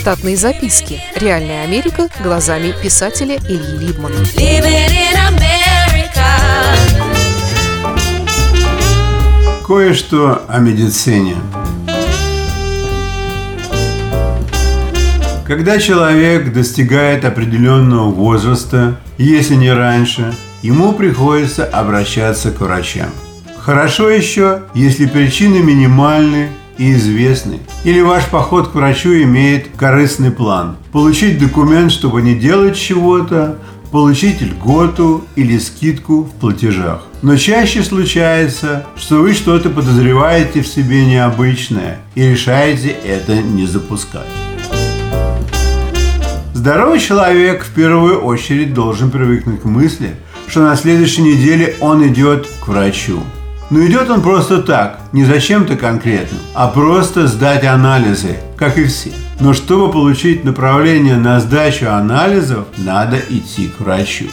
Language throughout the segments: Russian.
Штатные записки. Реальная Америка глазами писателя Ильи Либмана. Кое-что о медицине. Когда человек достигает определенного возраста, если не раньше, ему приходится обращаться к врачам. Хорошо еще, если причины минимальны и известны. Или ваш поход к врачу имеет корыстный план. Получить документ, чтобы не делать чего-то, получить льготу или скидку в платежах. Но чаще случается, что вы что-то подозреваете в себе необычное и решаете это не запускать. Здоровый человек в первую очередь должен привыкнуть к мысли, что на следующей неделе он идет к врачу. Но идет он просто так, не зачем-то конкретно, а просто сдать анализы, как и все. Но чтобы получить направление на сдачу анализов, надо идти к врачу.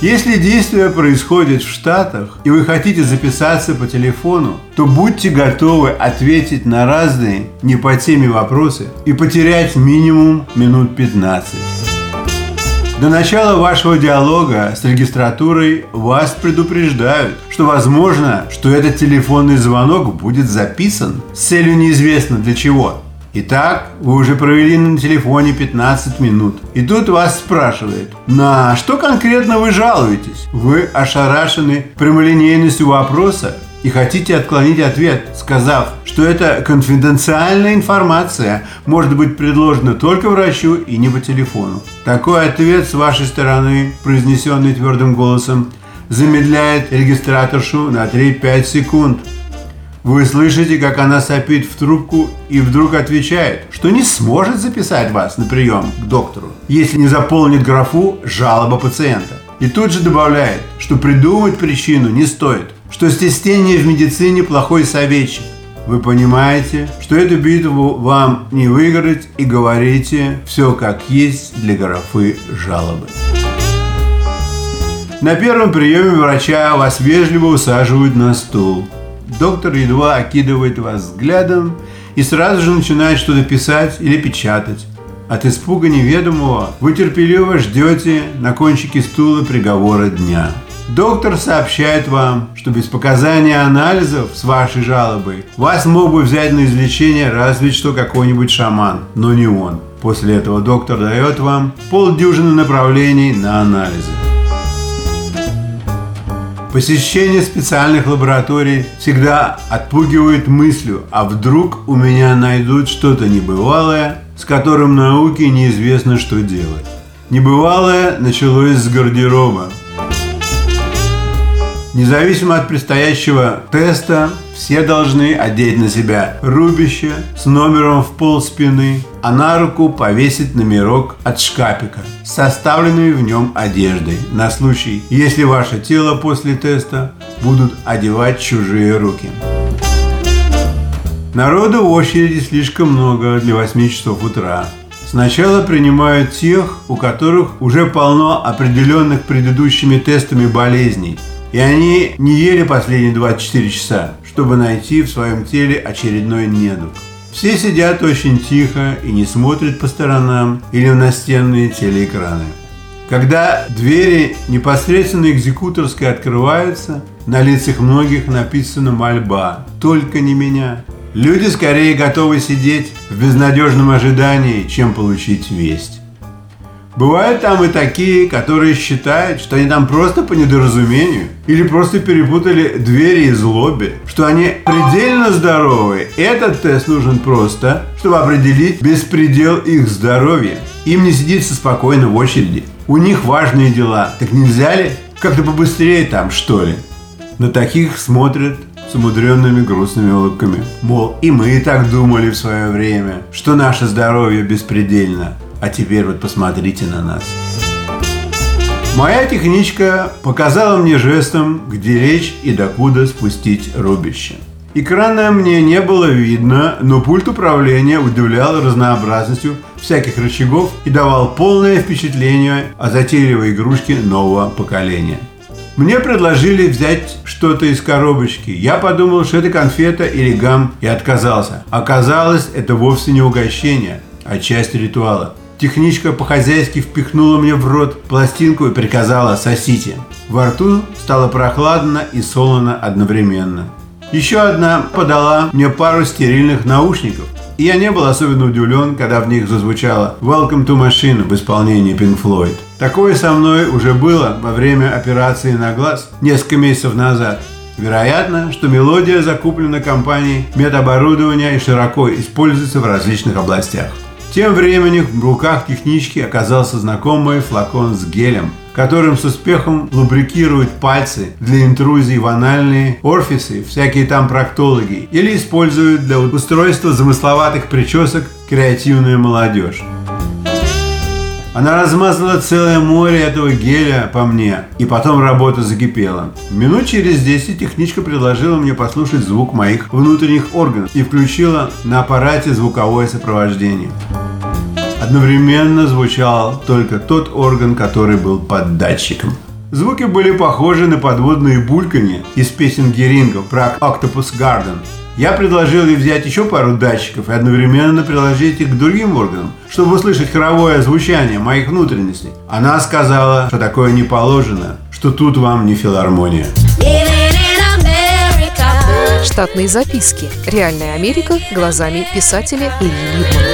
Если действие происходит в Штатах, и вы хотите записаться по телефону, то будьте готовы ответить на разные не по теме вопросы и потерять минимум минут 15. До начала вашего диалога с регистратурой вас предупреждают, что возможно, что этот телефонный звонок будет записан с целью неизвестно для чего. Итак, вы уже провели на телефоне 15 минут. И тут вас спрашивают, на что конкретно вы жалуетесь? Вы ошарашены прямолинейностью вопроса и хотите отклонить ответ, сказав, что это конфиденциальная информация может быть предложена только врачу и не по телефону. Такой ответ с вашей стороны, произнесенный твердым голосом, замедляет регистраторшу на 3-5 секунд. Вы слышите, как она сопит в трубку и вдруг отвечает, что не сможет записать вас на прием к доктору, если не заполнит графу «жалоба пациента». И тут же добавляет, что придумать причину не стоит, что стеснение в медицине плохой советчик. Вы понимаете, что эту битву вам не выиграть и говорите все как есть для графы жалобы. На первом приеме врача вас вежливо усаживают на стул. Доктор едва окидывает вас взглядом и сразу же начинает что-то писать или печатать. От испуга неведомого вы терпеливо ждете на кончике стула приговора дня. Доктор сообщает вам, что без показания анализов с вашей жалобой вас мог бы взять на излечение разве что какой-нибудь шаман, но не он. После этого доктор дает вам полдюжины направлений на анализы. Посещение специальных лабораторий всегда отпугивает мыслью, а вдруг у меня найдут что-то небывалое, с которым науке неизвестно, что делать. Небывалое началось с гардероба. Независимо от предстоящего теста, все должны одеть на себя рубище с номером в пол спины, а на руку повесить номерок от шкапика с составленной в нем одеждой на случай, если ваше тело после теста будут одевать чужие руки. Народу в очереди слишком много для 8 часов утра. Сначала принимают тех, у которых уже полно определенных предыдущими тестами болезней – и они не ели последние 24 часа, чтобы найти в своем теле очередной недуг. Все сидят очень тихо и не смотрят по сторонам или в настенные телеэкраны. Когда двери непосредственно экзекуторской открываются, на лицах многих написана мольба «Только не меня». Люди скорее готовы сидеть в безнадежном ожидании, чем получить весть. Бывают там и такие, которые считают, что они там просто по недоразумению или просто перепутали двери из лобби, что они предельно здоровы. Этот тест нужен просто, чтобы определить беспредел их здоровья. Им не сидится спокойно в очереди. У них важные дела. Так нельзя ли как-то побыстрее там, что ли? На таких смотрят с умудренными грустными улыбками. Мол, и мы и так думали в свое время, что наше здоровье беспредельно. А теперь вот посмотрите на нас. Моя техничка показала мне жестом, где лечь и докуда спустить рубище. Экрана мне не было видно, но пульт управления удивлял разнообразностью всяких рычагов и давал полное впечатление о затейливой игрушке нового поколения. Мне предложили взять что-то из коробочки. Я подумал, что это конфета или гам, и отказался. Оказалось, это вовсе не угощение, а часть ритуала. Техничка по-хозяйски впихнула мне в рот пластинку и приказала «сосите». Во рту стало прохладно и солоно одновременно. Еще одна подала мне пару стерильных наушников. И я не был особенно удивлен, когда в них зазвучало «Welcome to Machine» в исполнении Pink Floyd. Такое со мной уже было во время операции на глаз несколько месяцев назад. Вероятно, что мелодия закуплена компанией медоборудования и широко используется в различных областях. Тем временем в руках технички оказался знакомый флакон с гелем, которым с успехом лубрикируют пальцы для интрузий в анальные орфисы, всякие там проктологи, или используют для устройства замысловатых причесок креативную молодежь. Она размазала целое море этого геля по мне, и потом работа закипела. Минут через 10 техничка предложила мне послушать звук моих внутренних органов и включила на аппарате звуковое сопровождение. Одновременно звучал только тот орган, который был под датчиком. Звуки были похожи на подводные бульканье из песен Геринга про Octopus Garden. Я предложил ей взять еще пару датчиков и одновременно приложить их к другим органам, чтобы услышать хоровое звучание моих внутренностей. Она сказала, что такое не положено, что тут вам не филармония. Штатные записки. Реальная Америка глазами писателя Ильи Либмана.